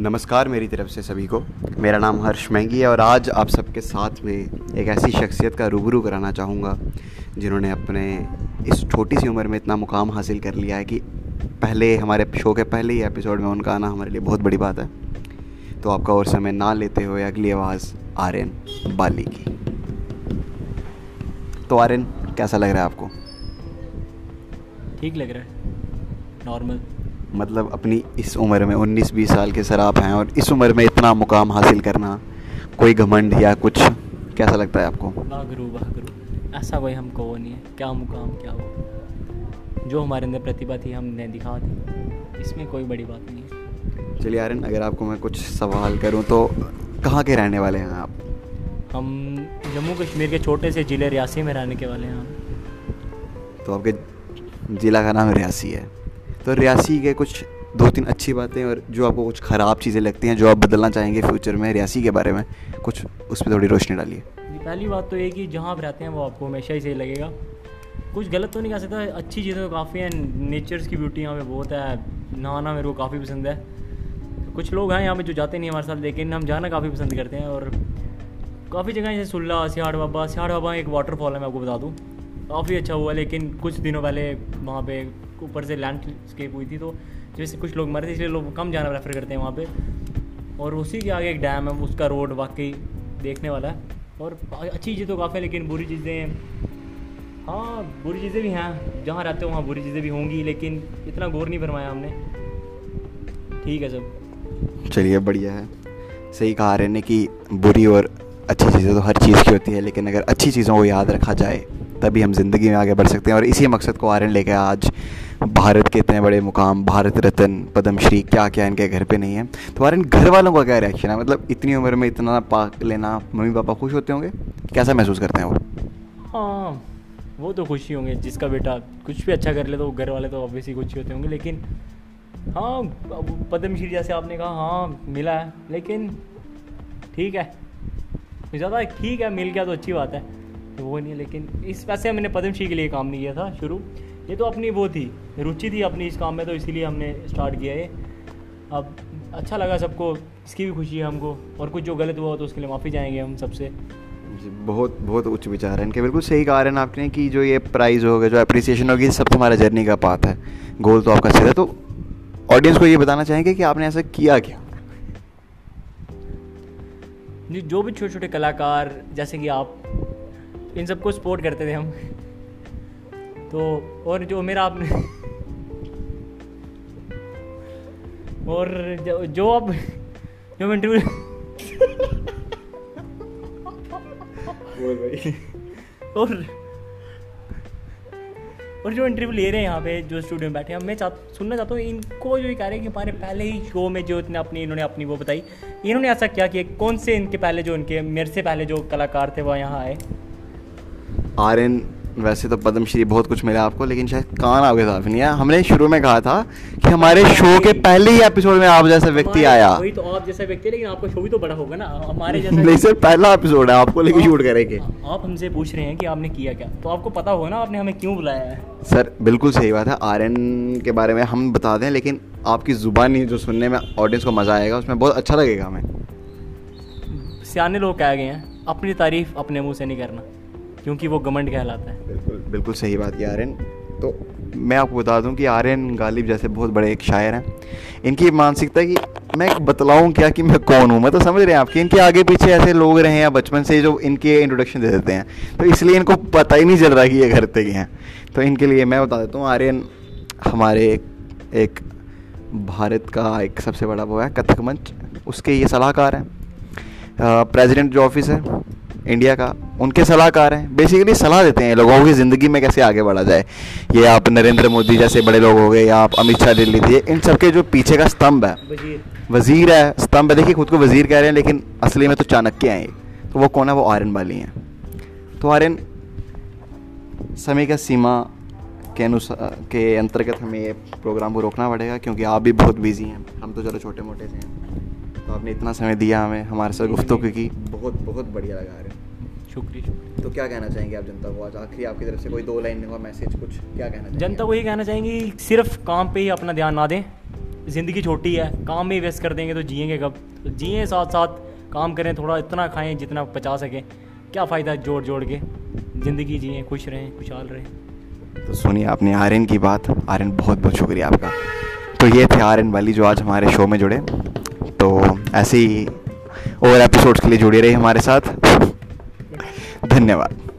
नमस्कार मेरी तरफ़ से सभी को। मेरा नाम हर्ष महँगी है और आज आप सबके साथ में एक ऐसी शख्सियत का रूबरू कराना चाहूँगा, जिन्होंने अपने इस छोटी सी उम्र में इतना मुकाम हासिल कर लिया है कि पहले हमारे शो के पहले ही एपिसोड में उनका आना हमारे लिए बहुत बड़ी बात है। तो आपका और समय ना लेते हुए अगली आवाज़ आर्यन बाली की। तो आर्यन, कैसा लग रहा है आपको? ठीक लग रहा है। नॉर्मल। मतलब अपनी इस उम्र में 19-20 साल के सर आप हैं और इस उम्र में इतना मुकाम हासिल करना कोई घमंड या कुछ कैसा लगता है आपको? वाह गुरु वाह गुरु ऐसा कोई हमको वो नहीं है। क्या मुकाम क्या वो? जो हमारे अंदर प्रतिभा थी हमने दिखा दी। इसमें कोई बड़ी बात नहीं है। चलिए आर्यन अगर आपको मैं कुछ सवाल करूँ तो कहाँ के रहने वाले हैं आप? हम जम्मू कश्मीर के छोटे से ज़िले रियासी में रहने के वाले हैं। तो आपके ज़िला का नाम रियासी है। तो रियासी के कुछ दो तीन अच्छी बातें और जो आपको कुछ ख़राब चीज़ें लगती हैं, जो आप बदलना चाहेंगे फ्यूचर में रियासी के बारे में, कुछ उस पर थोड़ी रोशनी डालिए। पहली बात तो ये कि जहाँ आप रहते हैं, वो आपको हमेशा ही सही लगेगा। कुछ गलत तो नहीं कह सकता, अच्छी चीज़ें तो काफ़ी हैं नेचर्स की ब्यूटी यहाँ पे बहुत है, नहाना मेरे को काफ़ी पसंद है। कुछ लोग हैं यहाँ पे जो जाते नहीं हमारे साथ, लेकिन हम जाना काफ़ी पसंद करते हैं और काफ़ी जगह जैसे सुल्ला सियाड़ बाबा सियाड़ बाबा एक वाटरफॉल है, मैं आपको बता दूँ। काफ़ी अच्छा हुआ, लेकिन कुछ दिनों पहले वहाँ पे ऊपर से लैंडस्केप हुई थी तो जैसे कुछ लोग मरे थे, इसलिए लोग कम जाना प्रेफर करते हैं वहाँ पे। और उसी के आगे एक डैम है, उसका रोड वाकई देखने वाला है। और अच्छी चीज़ें तो काफ़ी लेकिन बुरी चीज़ें हाँ बुरी चीज़ें भी हैं। जहाँ रहते हो, वहाँ बुरी चीज़ें भी होंगी, लेकिन इतना गौर नहीं फरमाया हमने। ठीक है सब। चलिए, बढ़िया है। सही कहा रहे कि बुरी और अच्छी चीज़ें तो हर चीज़ की होती है, लेकिन अगर अच्छी चीज़ों को याद रखा जाए तभी हम ज़िंदगी में आगे बढ़ सकते हैं। और इसी मकसद को आर्यन लेके आज भारत के इतने बड़े मुकाम, भारत रत्न, पद्मश्री क्या क्या इनके घर पे नहीं है। तो आर्यन घर वालों का क्या रिएक्शन है? मतलब इतनी उम्र में इतना पाक लेना मम्मी पापा खुश होते होंगे? कैसा महसूस करते हैं वो? हाँ वो तो खुश ही होंगे, जिसका बेटा कुछ भी अच्छा कर ले तो घर वाले तो ऑब्वियसली खुशी होते होंगे, लेकिन हाँ पद्मश्री जैसे आपने कहा हाँ मिला है, लेकिन ठीक है। ज़्यादा ठीक है, मिल गया तो अच्छी बात है। तो वो नहीं है लेकिन इस वैसे हमने पद्मश्री के लिए काम नहीं किया था शुरू। ये तो अपनी वो थी रुचि थी अपनी इस काम में तो इसीलिए हमने स्टार्ट किया ये। अब अच्छा लगा सबको इसकी भी खुशी है हमको और कुछ जो गलत हुआ तो उसके लिए माफ़ी चाहेंगे हम सबसे। बहुत बहुत उच्च विचार है इनके बिल्कुल सही कहा रहे हैं आपने कि जो ये प्राइज़ होगा जो अप्रिसिएशन होगी सब तुम्हारा जर्नी का पाथ है। गोल तो आपका सीधा तो ऑडियंस को ये बताना चाहेंगे कि आपने ऐसा किया क्या? जो भी छोटे छोटे कलाकार जैसे कि आप इन सबको सपोर्ट करते थे हम। तो और जो मेरा आपने और जो, जो अब जो मैं इंटरव्यू और और जो इंटरव्यू ले रहे हैं यहाँ पे जो स्टूडियो में बैठे हैं मैं चाह सुनना चाहता हूँ इनको जो ये कह रहे हैं कि हमारे पहले ही शो में जो इतने अपनी इन्होंने अपनी वो बताई इन्होंने ऐसा क्या किया? कौन से इनके पहले जो इनके मेरे से पहले जो कलाकार थे वो यहाँ आए? आर्यन वैसे तो पद्मश्री बहुत कुछ मिला आपको लेकिन शायद कान आपके साथ नहीं है हमने शुरू में कहा था कि हमारे शो के पहले ही एपिसोड में आप जैसा व्यक्ति आया। वही तो आप जैसा व्यक्ति लेकिन आपका शो भी तो बड़ा होगा ना। हमारे जैसा नहीं सर पहला एपिसोड है आपको लेके शूट करेंगे। आप हमसे पूछ रहे हैं कि आपने किया क्या? तो आपको पता होगा ना आपने हमें क्यों बुलाया है। सर बिल्कुल सही बात है। आर्यन के बारे में हम बता दें लेकिन आपकी ज़ुबानी जो सुनने में ऑडियंस को मज़ा आएगा उसमें बहुत अच्छा लगेगा हमें। सियाने लोग कह गए हैं अपनी तारीफ़ अपने मुँह से नहीं करना। क्योंकि वो गमंड कहलाता है। बिल्कुल बिल्कुल सही बात है आर्यन। तो मैं आपको बता दूँ कि आर्यन गालिब जैसे बहुत बड़े एक शायर हैं। इनकी मानसिकता की मैं बतलाऊं क्या कि मैं कौन हूँ? मैं तो समझ रहे हैं आपके इनके आगे पीछे ऐसे लोग रहे हैं बचपन से जो इनके इंट्रोडक्शन दे देते हैं। तो इसलिए इनको पता ही नहीं चल रहा कि ये घर पे हैं। तो इनके लिए मैं बता देता हूँ, आर्यन हमारे एक भारत का एक सबसे बड़ा वो है, कथक मंच। उसके ये सलाहकार हैं। प्रेसिडेंट जो ऑफ़िस है इंडिया का। उनके सलाहकार हैं। बेसिकली सलाह देते हैं लोगों की ज़िंदगी में कैसे आगे बढ़ा जाए। ये आप नरेंद्र मोदी जैसे बड़े लोग हो गए या आप अमित शाह ले लीजिए इन सबके जो पीछे का स्तंभ है। वज़ीर। है स्तंभ है। देखिए खुद को वज़ीर कह रहे हैं लेकिन असली में तो चाणक्य हैं तो वो कौन है? वो आर्यन वाली हैं। तो आर्यन समय का सीमा के अनुसार के अंतर्गत हमें ये प्रोग्राम को रोकना पड़ेगा क्योंकि आप भी बहुत बिज़ी हैं। हम तो चलो छोटे मोटे से हैं। तो आपने इतना समय दिया हमें हमारे साथ गुफ्तु की। बहुत बहुत बढ़िया लगा रहे शुक्रिया। तो क्या कहना चाहेंगे आप जनता को? आज आखिरी आपकी तरफ़ से कोई दो लाइन का मैसेज कुछ क्या कहना चाहेंगे जनता को ये कहना चाहेंगे सिर्फ़ काम पे ही अपना ध्यान ना दें। ज़िंदगी छोटी है काम में वेस्ट कर देंगे तो जियेंगे कब? तो जिए साथ साथ काम करें थोड़ा इतना खाएँ जितना बचा सकें। क्या फ़ायदा जोड़ जोड़ के? ज़िंदगी जिए खुश रहें खुशहाल रहें। तो सुनिए आपने आर्यन की बात आर्यन बहुत बहुत शुक्रिया आपका। तो ये थे आर्यन वाली जो आज हमारे शो में जुड़े। तो ऐसे ही और एपिसोड्स के लिए जुड़े रहे हमारे साथ। धन्यवाद।